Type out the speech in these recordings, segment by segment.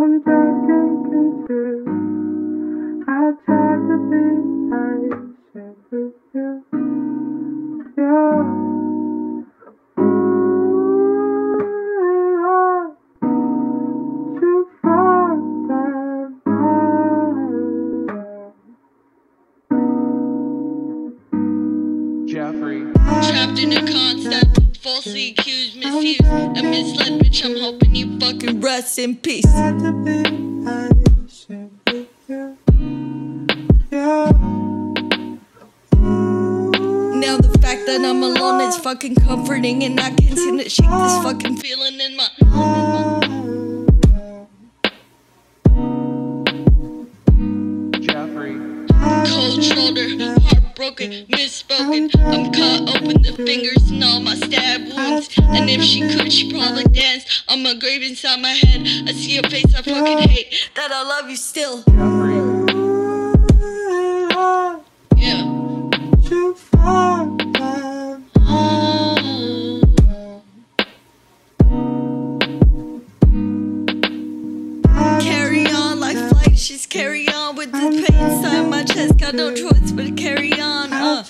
I'm drunk and confused. I tried to be patient with you. You fucked up. Jeffrey. Trapped in a concept, falsely accused, misused, and misled, bitch. I'm hoping you fucking rest in peace. Tried to be patient with you. Yeah. Now the fact that I'm alone is fucking comforting, and I can't seem to shake this fucking feeling in my. Jeffrey. Cold shoulder, heartbroken, misspoken. I'm cut open the fingers and all my stab wounds. And if she could, she probably dance on my grave inside my head. I see your face, I fucking hate that I love you still. Jeffrey. Yeah. You fucked up. Carry on like flight, she's carry on with the pain my chest. Got no choice but to carry on. Uh,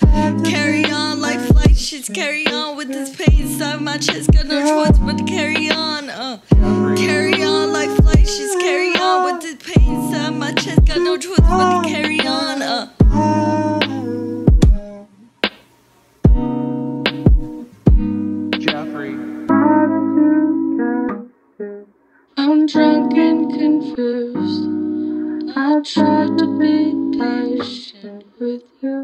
carry on like flight, she's carry on with this pain inside my chest. Got no choice but to carry on. Uh, carry on like flight, she's carry on with this pain inside my chest. Got no choice but to carry on. Uh, Jeffrey. Why did you get here? I'm drunk and confused. I tried to with you.